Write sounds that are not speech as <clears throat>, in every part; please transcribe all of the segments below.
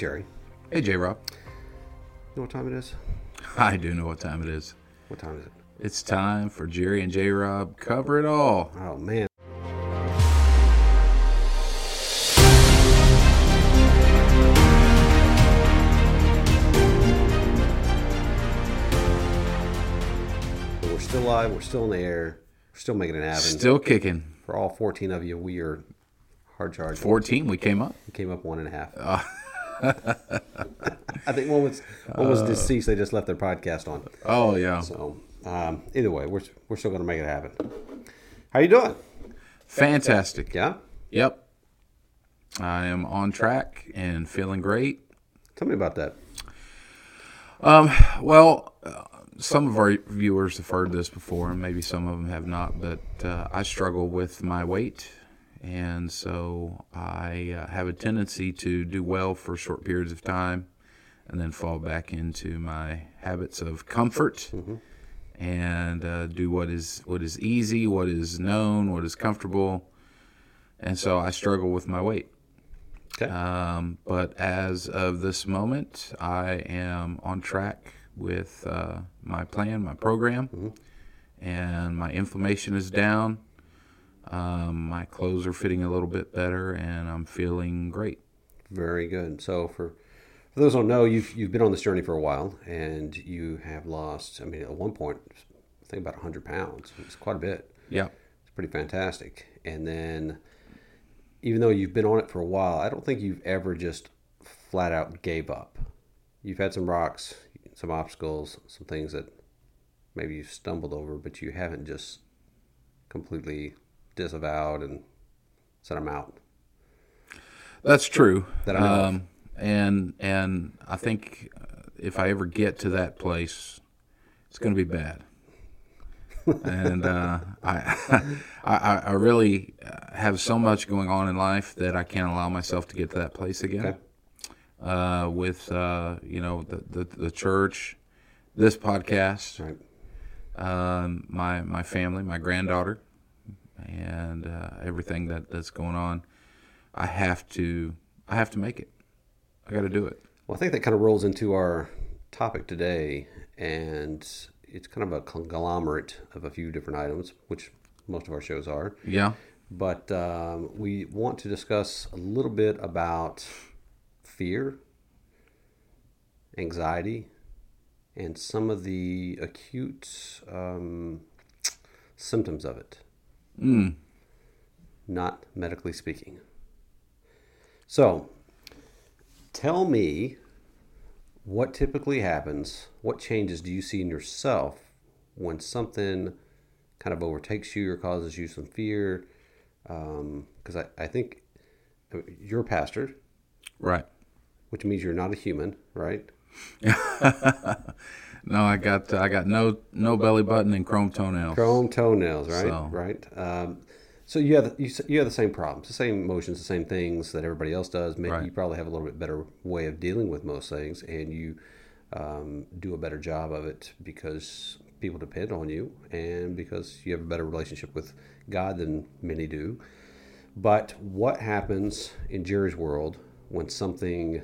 Jerry. Hey, J Rob. You know what time it is? <laughs> I do know what time it is. What time is it? It's time for Jerry and J Rob cover it all. Oh, man. We're still live. We're still in the air. We're still making it happen. Still kicking. For all 14 of you, we are hard charged. 14, we came up. We came up one and a half. Uh. <laughs> I think one was one was deceased. They just left their podcast on. Oh, yeah. So um, either way, we're we're still going to make it happen. How you doing? Fantastic. Yeah. Yep. I am on track and feeling great. Tell me about that. Well, uh, some of our viewers have heard this before, and maybe some of them have not, but uh, I struggle with my weight. And so I uh, have a tendency to do well for short periods of time and then fall back into my habits of comfort and uh, do what is what is easy, what is known, what is comfortable. And so I struggle with my weight. Okay. Um, but as of this moment, I am on track with uh, my plan, my program, and my inflammation is down. Um, my clothes are fitting a little bit better, and I'm feeling great. Very good. So for for those who don't know, you've you've been on this journey for a while, and you have lost. I mean, at one point, I think about hundred pounds. It's quite a bit. Yeah. It's pretty fantastic. And then, even though you've been on it for a while, I don't think you've ever just flat out gave up. You've had some rocks, some obstacles, some things that maybe you've stumbled over, but you haven't just completely disavowed and said, "I'm out." That's true. That I um, and and I think if I ever get to that place, it's going to be bad. and uh, <laughs> I, I I really have so much going on in life that I can't allow myself to get to that place again. Okay. Uh, with uh, you know the, the the church, this podcast, Right. um, my my family, my granddaughter, and uh, everything that, that's going on. I have to I have to make it. I got to do it. Well, I think that kind of rolls into our topic today, and it's kind of a conglomerate of a few different items, which most of our shows are. Yeah. But um, we want to discuss a little bit about fear, anxiety, and some of the acute um, symptoms of it. Not medically speaking. So, tell me what typically happens, what changes do you see in yourself when something kind of overtakes you or causes you some fear? Because I, I think uh, you're a pastor, Right. which means you're not a human, right? <laughs> No, I got I got no no belly button and chrome toenails. Chrome toenails, right? So- Right. Um, so you have you, you have the same problems, the same emotions, the same things that everybody else does. Maybe Right. you probably have a little bit better way of dealing with most things, and you um, do a better job of it because people depend on you, and because you have a better relationship with God than many do. But what happens in Jerry's world when something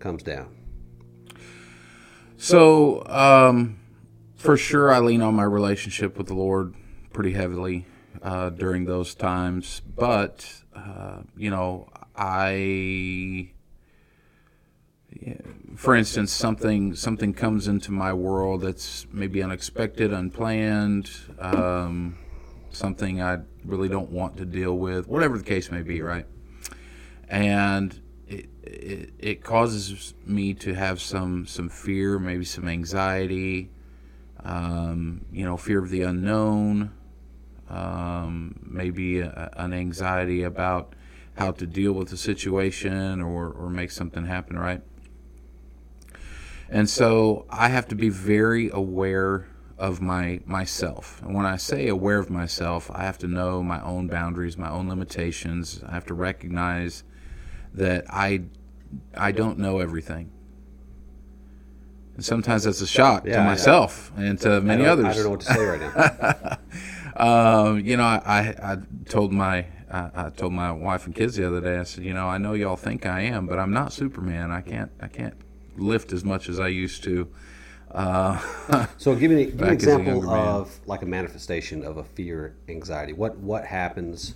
comes down? So, um, for sure, I lean on my relationship with the Lord pretty heavily uh, during those times. But, uh, you know, I, for instance, something something comes into my world that's maybe unexpected, unplanned, um, something I really don't want to deal with, whatever the case may be, right? And it, it, it causes me to have some some fear, maybe some anxiety, um, you know, fear of the unknown, um, maybe a, an anxiety about how to deal with the situation or, or make something happen, right? And so I have to be very aware of my myself. And when I say aware of myself, I have to know my own boundaries, my own limitations. I have to recognize that I I don't know everything. And sometimes that's a shock Yeah, to myself and to many I others. I don't know what to say right now. <laughs> Um, you know, I, I, I told my I, I told my wife and kids the other day. I said, you know, I know y'all think I am, but I'm not Superman. I can't I can't lift as much as I used to. Uh, <laughs> So give me, give me an example man. of like a manifestation of a fear anxiety. What what happens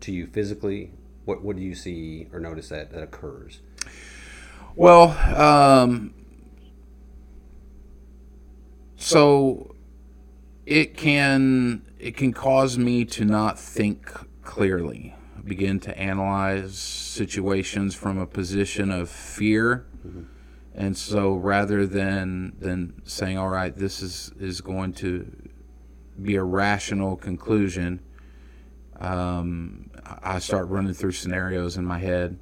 to you physically? What what do you see or notice that that occurs? Well, um, so it can it can cause me to not think clearly, begin to analyze situations from a position of fear. And so rather than than saying, all right, this is, is going to be a rational conclusion, um, I start running through scenarios in my head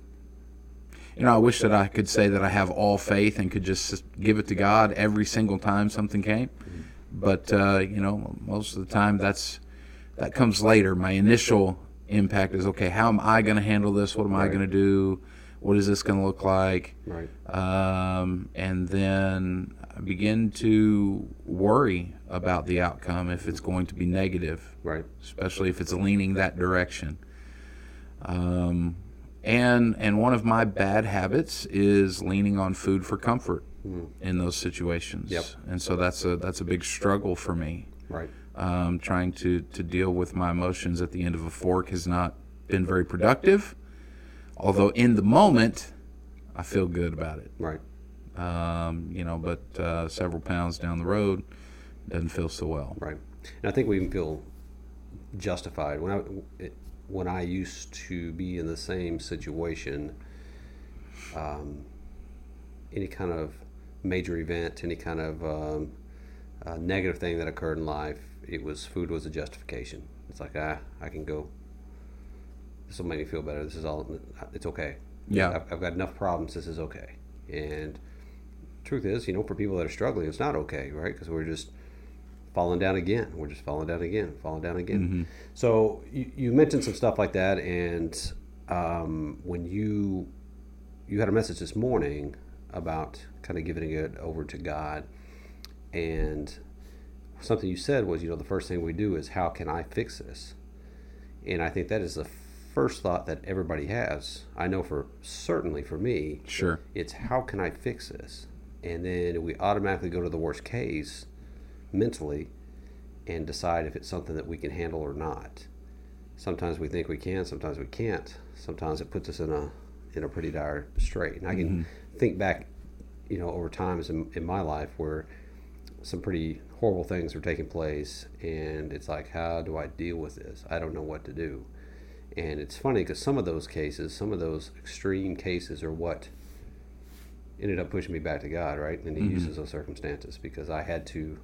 you know, I wish that I could say that I have all faith and could just give it to God every single time something came. But uh, you know, most of the time that's that comes later. My initial impact is okay. How am I going to handle this? What am I going to do? What is this going to look like? Right. Um, and then I begin to worry about the outcome if it's going to be negative Right. especially if it's leaning that direction. Um, and and one of my bad habits is leaning on food for comfort in those situations. Yep. And so that's a that's a big struggle for me. Right. Um, trying to to deal with my emotions at the end of a fork has not been very productive. Although in the moment, I feel good about it. Right. Um, you know, but uh, several pounds down the road, doesn't feel so well. Right. And I think we even feel justified when I it, when I used to be in the same situation. Um, any kind of major event, any kind of um, uh, negative thing that occurred in life, it was food was a justification. It's like ah, I can go. This will make me feel better. This is all. It's okay. Yeah. I've, I've got enough problems. This is okay. And truth is, you know, for people that are struggling, it's not okay, right? Because we're just falling down again. We're just falling down again, falling down again. So you, you mentioned some stuff like that, and um, when you you had a message this morning about kind of giving it over to God, and something you said was, you know, the first thing we do is how can I fix this? And I think that is the first thought that everybody has. I know for certainly for me, Sure. it's how can I fix this? And then we automatically go to the worst case mentally and decide if it's something that we can handle or not. Sometimes we think we can, sometimes we can't. Sometimes it puts us in a in a pretty dire strait. And I can mm-hmm. think back, you know, over times in, in my life where some pretty horrible things are taking place and it's like how do I deal with this? I don't know what to do. And it's funny because some of those cases, some of those extreme cases are what ended up pushing me back to God, right? And He mm-hmm. uses those circumstances because I had to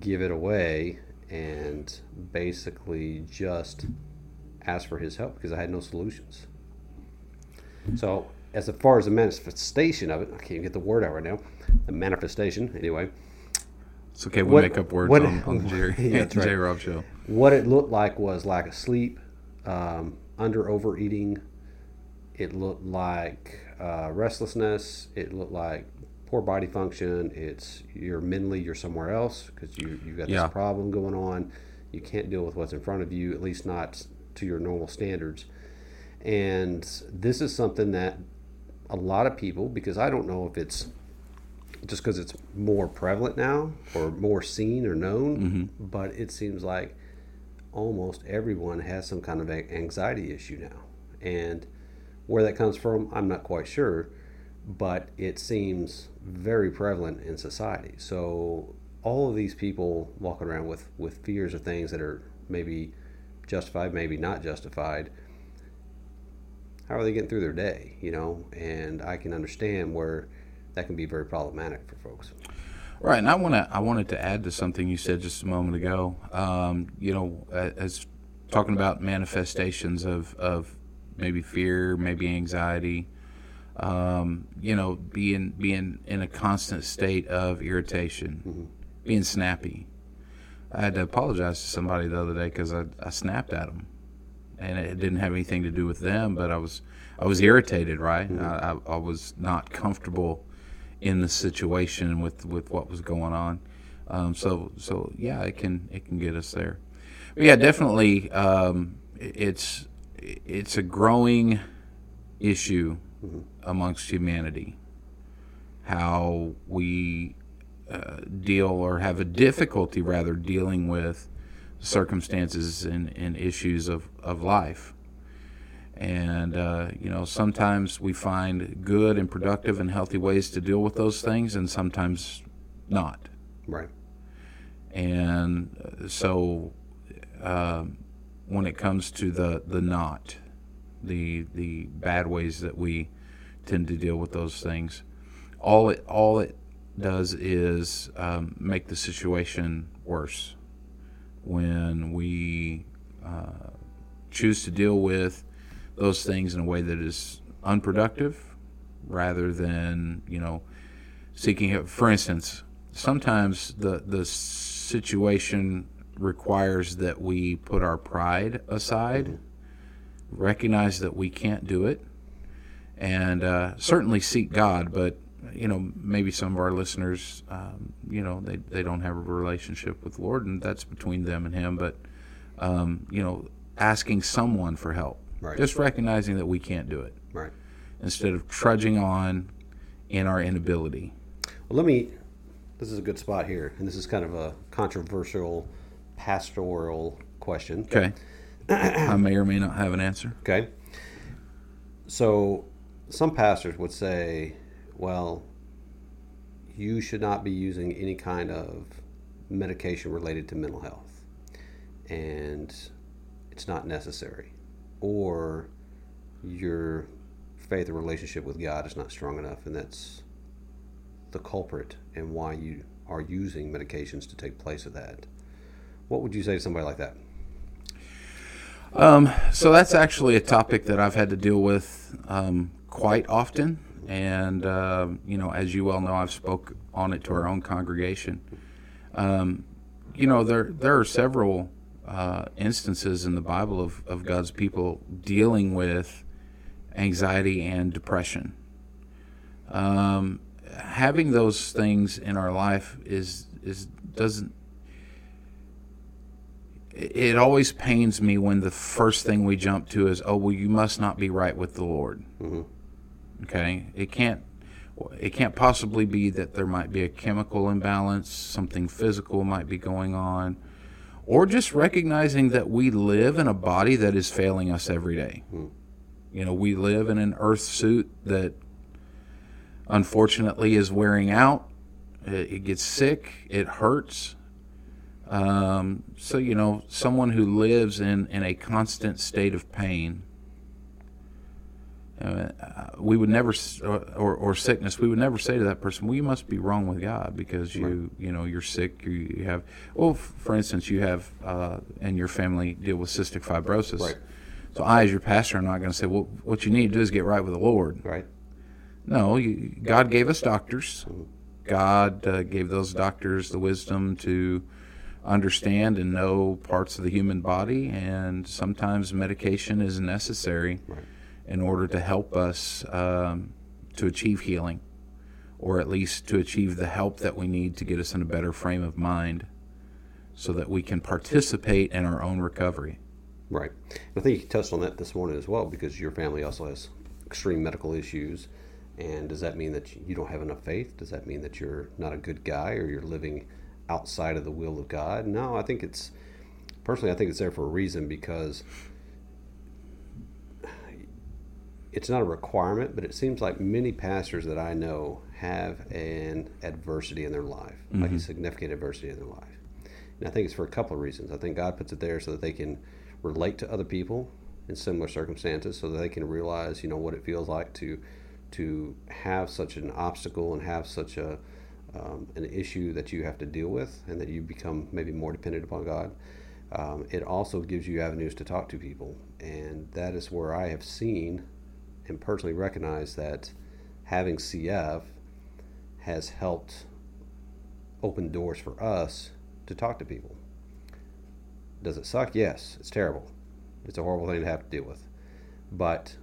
give it away and basically just ask for His help because I had no solutions. So, as far as the manifestation of it, I can't get the word out right now. The manifestation, anyway. It's okay. We What- make up words what- on, on the Jerry, <laughs> Yeah, <laughs> right. J Rob show. What it looked like was lack of sleep, um, under overeating. It looked like uh, restlessness. It looked like poor body function. It's you're mentally you're somewhere else because you you've got Yeah. this problem going on. You can't deal with what's in front of you, at least not to your normal standards. And this is something that a lot of people, because I don't know if it's just because it's more prevalent now or more seen or known, mm-hmm. but it seems like almost everyone has some kind of anxiety issue now. And where that comes from, I'm not quite sure, but it seems very prevalent in society. So all of these people walking around with, with fears of things that are maybe justified, maybe not justified, how are they getting through their day, you know? And I can understand where that can be very problematic for folks. Right, and I want to I wanted to add to something you said just a moment ago. Um, you know, as talking about manifestations of of maybe fear, maybe anxiety. Um, you know, being being in a constant state of irritation, being snappy. I had to apologize to somebody the other day because I, I snapped at them, and it didn't have anything to do with them, but I was I was irritated. Right, I, I, I was not comfortable in the situation with, with what was going on. Um, so so yeah, it can it can get us there. But yeah, definitely. Um, it's it's a growing issue amongst humanity. How we uh, deal or have a difficulty rather dealing with circumstances and, and issues of, of life. And, uh, you know, sometimes we find good and productive and healthy ways to deal with those things, and sometimes not. Right. And uh, so um, when it comes to the, the not, the, the bad ways that we tend to deal with those things, all it, all it does is um, make the situation worse when we uh, choose to deal with those things in a way that is unproductive rather than you know seeking it. For instance, sometimes the the situation requires that we put our pride aside, recognize that we can't do it, and uh, certainly seek God. But you know, maybe some of our listeners, um, you know, they they don't have a relationship with the Lord, and that's between them and Him. But um, you know, asking someone for help, Right. just recognizing that we can't do it, Right. instead of trudging on in our inability. Well, let me. This is a good spot here, and this is kind of a controversial pastoral question. Okay. <clears throat> I may or may not have an answer. Okay. So, some pastors would say, well, you should not be using any kind of medication related to mental health, and it's not necessary, or your faith or relationship with God is not strong enough, and that's the culprit and why you are using medications to take place of that. What would you say to somebody like that? Um, so that's actually a topic that I've had to deal with um, quite often, and uh, you know, as you well know, I've spoke on it to our own congregation. Um, you know, there there are several uh, instances in the Bible of, of God's people dealing with anxiety and depression. Um, having those things in our life is is doesn't it always pains me when the first thing we jump to is, oh, well, you must not be right with the Lord. Mhm. Okay, it can't. It can't possibly be that there might be a chemical imbalance, something physical might be going on, or just recognizing that we live in a body that is failing us every day. You know, we live in an earth suit that unfortunately is wearing out. It, it gets sick, it hurts, um, so you know, someone who lives in, in a constant state of pain, uh, we would never, or, or, sickness, we would never say to that person, "Well, you must be wrong with God because you, you know, you're sick. You, you have, well, for instance, you have, uh, and your family deal with cystic fibrosis. Right. So I, as your pastor, am not going to say, "Well, what you need to do is get right with the Lord." Right. No, you, God gave us doctors. God uh, gave those doctors the wisdom to understand and know parts of the human body, and sometimes medication is necessary Right. In order to help us um, to achieve healing, or at least to achieve the help that we need to get us in a better frame of mind so that we can participate in our own recovery. Right. I think you touched on that this morning as well because your family also has extreme medical issues. And does that mean that you don't have enough faith? Does that mean that you're not a good guy or you're living outside of the will of God? No, I think it's personally, I think it's there for a reason because it's not a requirement, but it seems like many pastors that I know have an adversity in their life, like a significant adversity in their life. And I think it's for a couple of reasons. I think God puts it there so that they can relate to other people in similar circumstances, so that they can realize, you know, what it feels like to to have such an obstacle and have such a um, an issue that you have to deal with, and that you become maybe more dependent upon God. Um, it also gives you avenues to talk to people, and that is where I have seen and personally recognize that having CF has helped open doors for us to talk to people. Does it suck? Yes, it's terrible. It's a horrible thing to have to deal with. But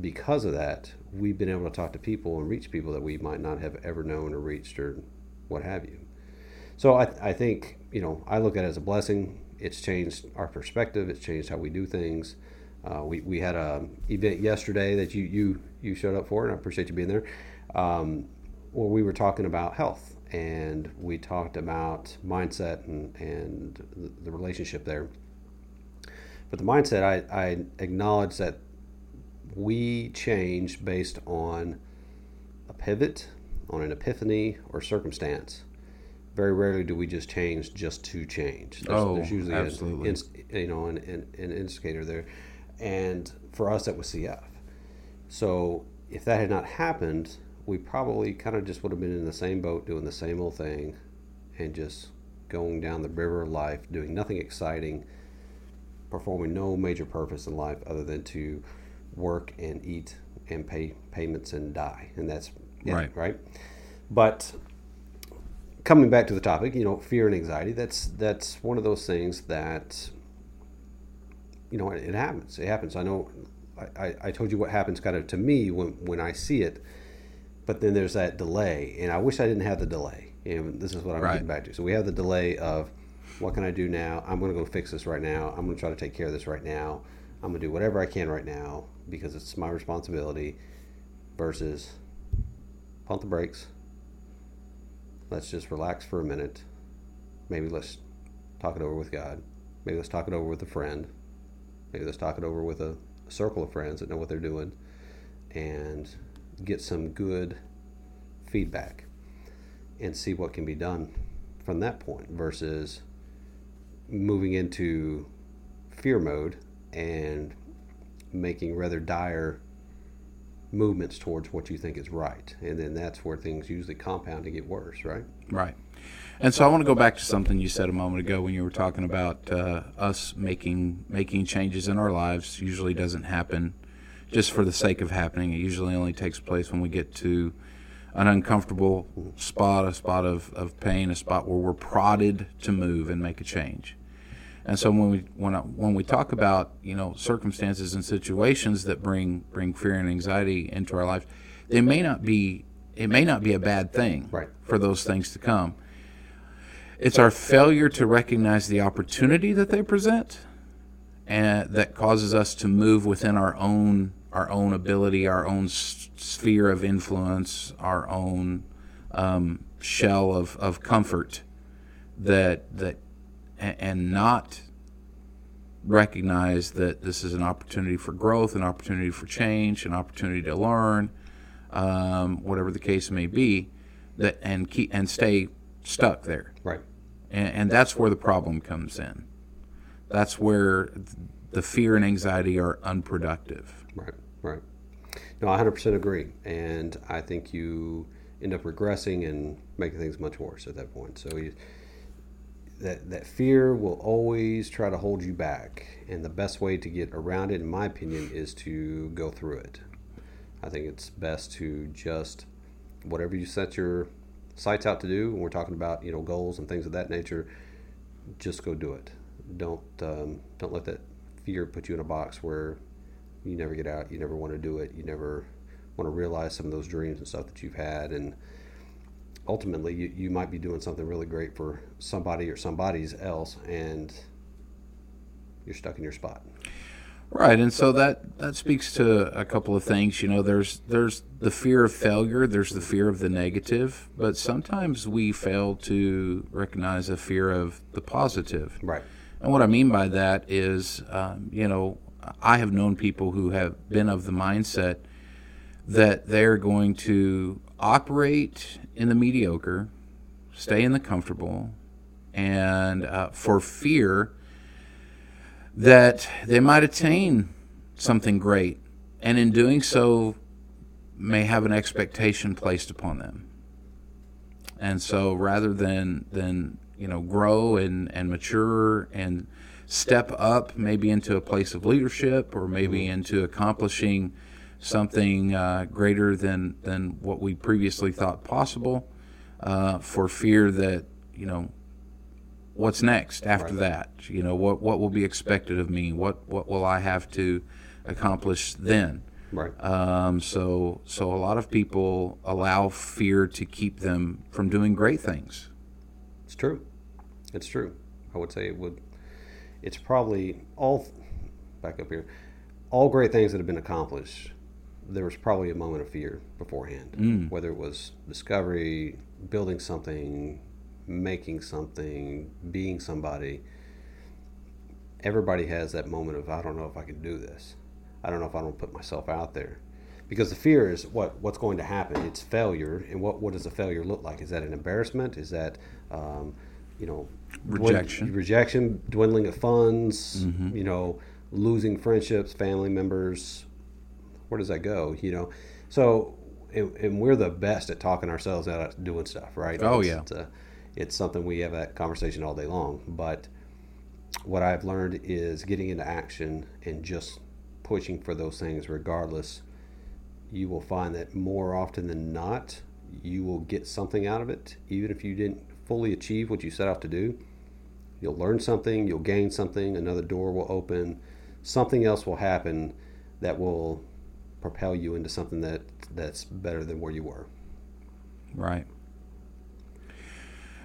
because of that, we've been able to talk to people and reach people that we might not have ever known or reached or what have you. So I, I think, you know, I look at it as a blessing. It's changed our perspective, it's changed how we do things. Uh, we, we had a event yesterday that you, you you showed up for, and I appreciate you being there. Um, where we were talking about health, and we talked about mindset and and the, the relationship there. But the mindset, I, I acknowledge that we change based on a pivot, on an epiphany, or circumstance. Very rarely do we just change just to change. There's, oh, there's usually absolutely. An, you know, an, an, an indicator there. And for us, that was CF. So if that had not happened, we probably kind of just would have been in the same boat doing the same old thing and just going down the river of life, doing nothing exciting, performing no major purpose in life other than to work and eat and pay payments and die. And that's right. Right. But coming back to the topic, you know, fear and anxiety, that's that's one of those things that you know, it happens. It happens. I know I, I told you what happens kind of to me when, when I see it, but then there's that delay. And I wish I didn't have the delay. And this is what I'm right. getting back to. So we have the delay of what can I do now? I'm going to go fix this right now. I'm going to try to take care of this right now. I'm going to do whatever I can right now because it's my responsibility versus pump the brakes. Let's just relax for a minute. Maybe let's talk it over with God. Maybe let's talk it over with a friend. Maybe let's talk it over with a, circle of friends that know what they're doing and get some good feedback and see what can be done from that point versus moving into fear mode and making rather dire movements towards what you think is right. And then that's where things usually compound and get worse, right? Right. And so I want to go back to something you said a moment ago when you were talking about uh, us making making changes in our lives. Usually doesn't happen just for the sake of happening. It usually only takes place when we get to an uncomfortable spot, a spot of, of pain, a spot where we're prodded to move and make a change. And so when we when I, when we talk about you know circumstances and situations that bring bring fear and anxiety into our life, they may not be it may not be a bad thing right. for those things to come. It's our failure to recognize the opportunity that they present and that causes us to move within our own our own ability, our own sphere of influence, our own um, shell of, of comfort that that and not recognize that this is an opportunity for growth, an opportunity for change, an opportunity to learn, um, whatever the case may be, that and keep and stay stuck there. Right. And, and that's where the problem comes in. That's where the fear and anxiety are unproductive. Right. Right. No, I 100% agree, and I think you end up regressing and making things much worse at that point. So you, that that fear will always try to hold you back, and the best way to get around it, in my opinion, is to go through it. I think it's best to just whatever you set your sights out to do, and we're talking about you know goals and things of that nature, just go do it. Don't um, don't let that fear put you in a box where you never get out, you never want to do it, you never want to realize some of those dreams and stuff that you've had, and ultimately you, you might be doing something really great for somebody or somebody's else, and you're stuck in your spot. Right, and so that that speaks to a couple of things. You know, there's there's the fear of failure, there's the fear of the negative, but sometimes we fail to recognize a fear of the positive. Right. And what I mean by that is, um, you know, I have known people who have been of the mindset that they're going to operate in the mediocre, stay in the comfortable, and uh, for fear that they might attain something great, and in doing so, may have an expectation placed upon them. And so, rather than than you know grow and and mature and step up, maybe into a place of leadership, or maybe into accomplishing something uh, greater than than what we previously thought possible, uh, for fear that you know what's next after that? You know, what what will be expected of me? What what will I have to accomplish then? Right. Um, so so a lot of people allow fear to keep them from doing great things. It's true. It's true. I would say it would. It's probably all. Back up here. all great things that have been accomplished, there was probably a moment of fear beforehand, whether it was discovery, building something, making something, being somebody. Everybody has that moment of I don't know if I can do this. I don't know if I don't put myself out there. Because the fear is what what's going to happen. It's failure, and what what does a failure look like? Is that an embarrassment? Is that um, you know Rejection. rejection, dwindling of funds, you know, losing friendships, family members. Where does that go? You know, so and, and we're the best at talking ourselves out of doing stuff, right? Oh, It's- yeah. it's, a, it's something we have that conversation all day long. But what I've learned is getting into action and just pushing for those things, regardless. You will find that more often than not, you will get something out of it, even if you didn't fully achieve what you set out to do. You'll learn something, you'll gain something, another door will open, something else will happen that will propel you into something that that's better than where you were. Right.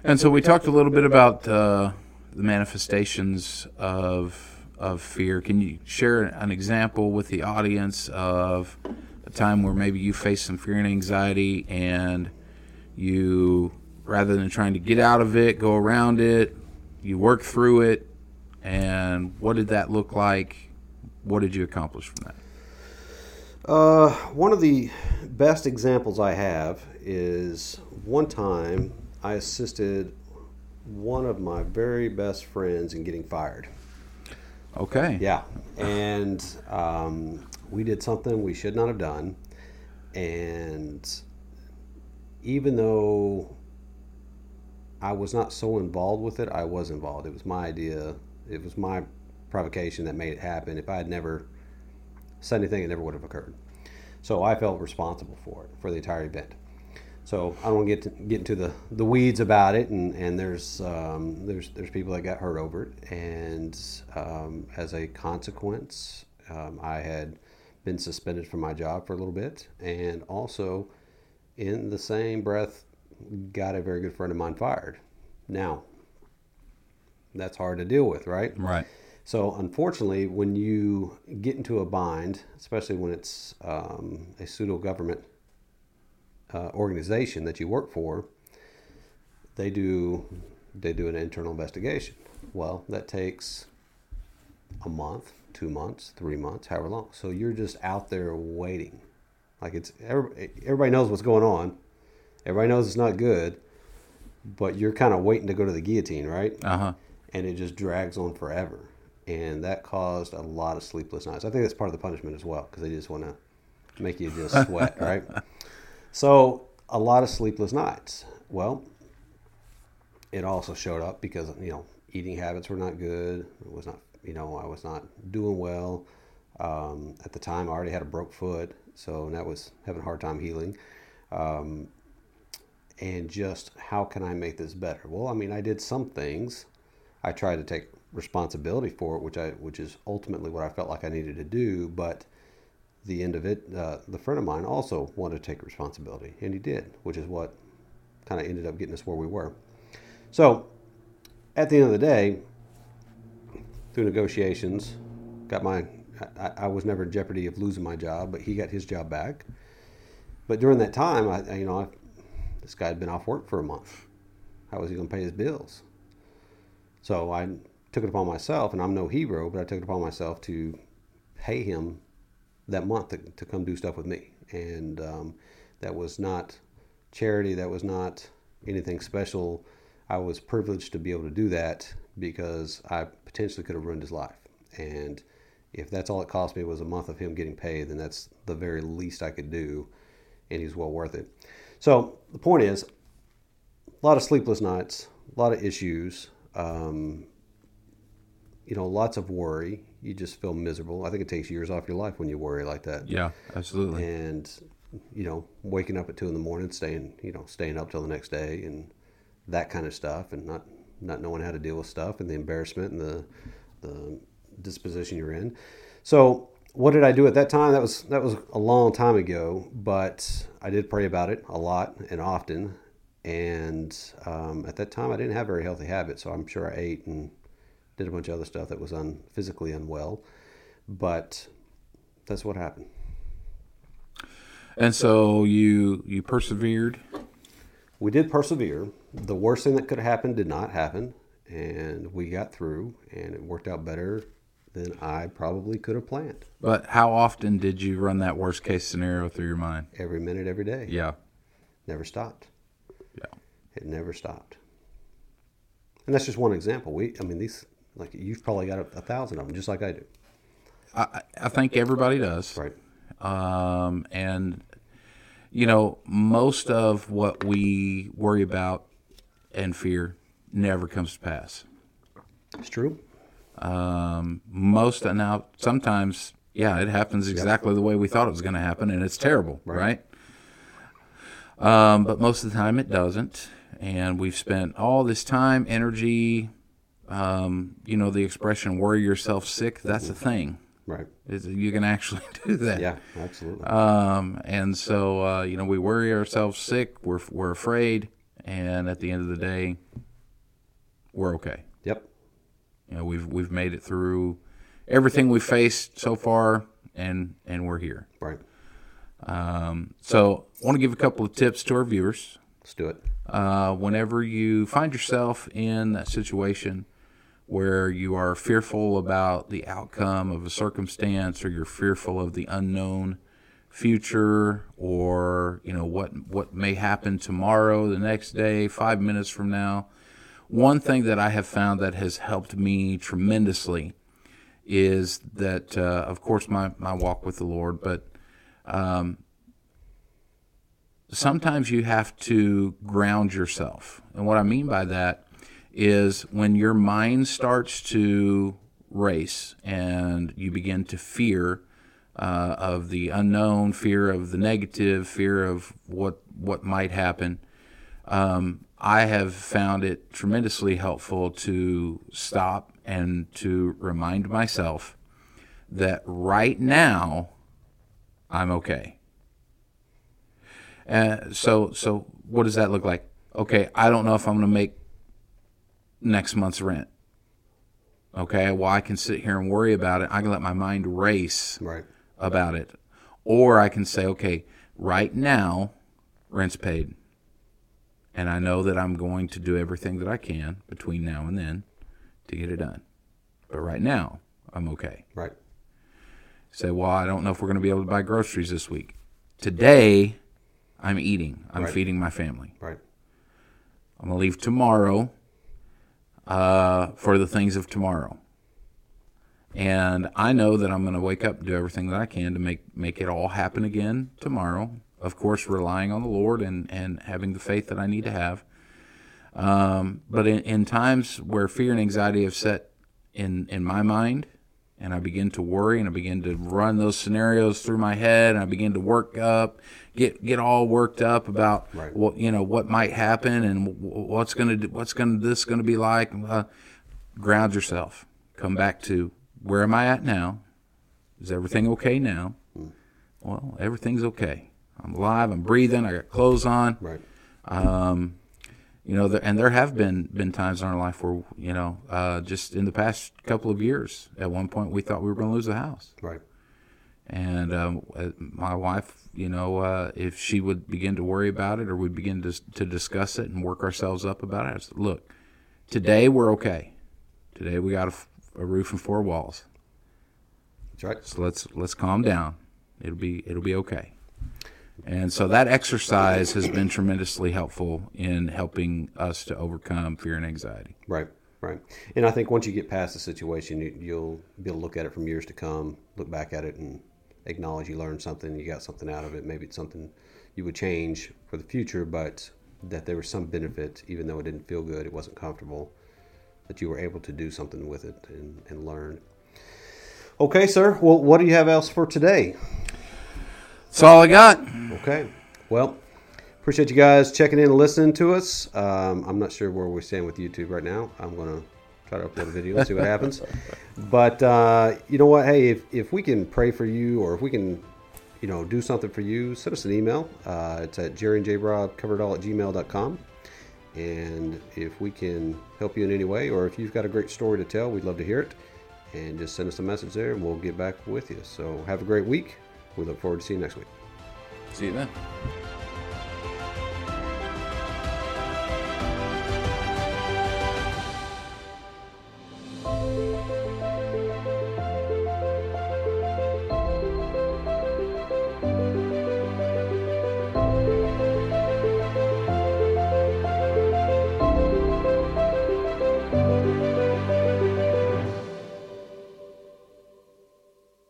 And so we talked a little bit about uh, the manifestations of of fear. Can you share an example with the audience of a time where maybe you faced some fear and anxiety, and you, rather than trying to get out of it, go around it, you work through it, and what did that look like? What did you accomplish from that? Uh, one of the best examples I have is one time I assisted one of my very best friends in getting fired. Okay. Yeah, and um, we did something we should not have done, and even though I was not so involved with it, I was involved. It was my idea. It was my provocation that made it happen. If I had never said anything, it never would have occurred. So I felt responsible for it for the entire event. So I don't get to, get into the, the weeds about it, and, and there's um, there's there's people that got hurt over it, and um, as a consequence, um, I had been suspended from my job for a little bit, and also, in the same breath, got a very good friend of mine fired. Now, that's hard to deal with, right? Right. So, unfortunately, when you get into a bind, especially when it's um, a pseudo government uh, organization that you work for, they do they do an internal investigation. Well, that takes a month, two months, three months, however long. So you're just out there waiting, like it's every- everybody knows what's going on, everybody knows it's not good, but you're kind of waiting to go to the guillotine, right? Uh huh. and it just drags on forever. And that caused a lot of sleepless nights. I think that's part of the punishment as well because they just want to make you just sweat, right? <laughs> So a lot of sleepless nights. Well, it also showed up because you know eating habits were not good. It was not you know I was not doing well. Um, at the time, I already had a broke foot, so that was having a hard time healing. Um, and just how can I make this better? Well, I mean, I did some things. I tried to take responsibility for it, which I which is ultimately what I felt like I needed to do. But the end of it, uh, the friend of mine also wanted to take responsibility, and he did, which is what kind of ended up getting us where we were. So, at the end of the day, through negotiations, got my. I, I was never in jeopardy of losing my job, but he got his job back. But during that time, I you know I, this guy had been off work for a month. How was he going to pay his bills? So I took it upon myself, and I'm no hero, but I took it upon myself to pay him that month to, to come do stuff with me. And um, that was not charity, that was not anything special. I was privileged to be able to do that because I potentially could have ruined his life. And if that's all it cost me was a month of him getting paid, then that's the very least I could do, and he's well worth it. So the point is, a lot of sleepless nights, a lot of issues, um, you know, lots of worry. You just feel miserable. I think it takes years off your life when you worry like that. Yeah, absolutely. And you know, waking up at two in the morning, staying, you know, staying up till the next day, and that kind of stuff, and not not knowing how to deal with stuff, and the embarrassment and the the disposition you're in. So, what did I do at that time? That was that was a long time ago, but I did pray about it a lot and often. And um, at that time, I didn't have very healthy habits, so I'm sure I ate and did a bunch of other stuff that was un, physically unwell. But that's what happened. And so you you persevered. We did persevere. The worst thing that could have happened did not happen, and we got through, and it worked out better than I probably could have planned. But how often did you run that worst case scenario through your mind? Every minute, every day. Yeah. Never stopped. Yeah. It never stopped. And that's just one example. We, I mean, these like you've probably got a, a thousand of them, just like I do. I, I think everybody does. Right. Um, and you know, most of what we worry about and fear never comes to pass. It's true. Um, most of now, sometimes, yeah, it happens exactly the way we thought it was going to happen, and it's terrible, right? Um, but most of the time, it doesn't. And we've spent all this time, energy. Um, you know, the expression "worry yourself sick." That's a thing. Right. Is you can actually <laughs> do that. Yeah. Absolutely. Um, and so, uh, you know, we worry ourselves sick. We're we're afraid, and at the end of the day, we're okay. yep. You know, we've we've made it through everything we've faced so far, and and we're here. Right. Um, so, I want to give a couple of tips to our viewers. Let's do it. Uh, whenever you find yourself in that situation where you are fearful about the outcome of a circumstance, or you're fearful of the unknown future, or you know what what may happen tomorrow, the next day, five minutes from now. One thing that I have found that has helped me tremendously is that, uh, of course, my, my walk with the Lord, but um, sometimes you have to ground yourself. And what I mean by that is when your mind starts to race and you begin to fear uh, of the unknown, fear of the negative, fear of what what might happen. Um, I have found it tremendously helpful to stop and to remind myself that right now I'm okay. Uh, so, so what does that look like? Okay, I don't know if I'm going to make next month's rent. Okay, well, I can sit here and worry about it. I can let my mind race Right. about it. Or I can say, okay, right now, rent's paid. And I know that I'm going to do everything that I can between now and then to get it done. But right now, I'm okay. Right. Say, well, I don't know if we're going to be able to buy groceries this week. Today, I'm eating, I'm Right. feeding my family. Right. I'm going to leave tomorrow uh, for the things of tomorrow. And I know that I'm going to wake up do everything that I can to make, make it all happen again tomorrow. Of course, relying on the Lord and, and having the faith that I need to have. Um, but in, in times where fear and anxiety have set in, in my mind, and I begin to worry and I begin to run those scenarios through my head, and I begin to work up, get get all worked up about Right. what you know what might happen and what's gonna what's gonna this gonna be like. Uh, ground yourself. Come back to where am I at now? Is everything okay now? Well, everything's okay. I'm alive. I'm breathing. I got clothes on. Right. Um, you know, and there have been been times in our life where you know, uh, just in the past couple of years, at one point we thought we were going to lose the house, Right. and um, uh, my wife, you know, uh, if she would begin to worry about it or we begin to to discuss it and work ourselves up about it, I said, look, today we're okay. Today we got a roof and four walls, That's right. so let's let's calm down. It'll be it'll be okay. And so that exercise has been tremendously helpful in helping us to overcome fear and anxiety. Right. Right. And I think once you get past the situation, you, you'll be able to look at it from years to come, look back at it and acknowledge you learned something, you got something out of it. Maybe it's something you would change for the future, but that there was some benefit, even though it didn't feel good, it wasn't comfortable, that you were able to do something with it and, and learn. Okay, sir. Well, what do you have else for today? That's all I got. Okay. Well, appreciate you guys checking in and listening to us. Um, I'm not sure where we're stand with YouTube right now. I'm going to try to upload a video and see what happens. But uh, you know what? Hey, if, if we can pray for you or if we can, you know, do something for you, send us an email. Uh, it's at jerryandjrob at gmail.com. And if we can help you in any way or if you've got a great story to tell, we'd love to hear it. and just send us a message there, and we'll get back with you. So have a great week. We look forward to seeing you next week. See you then.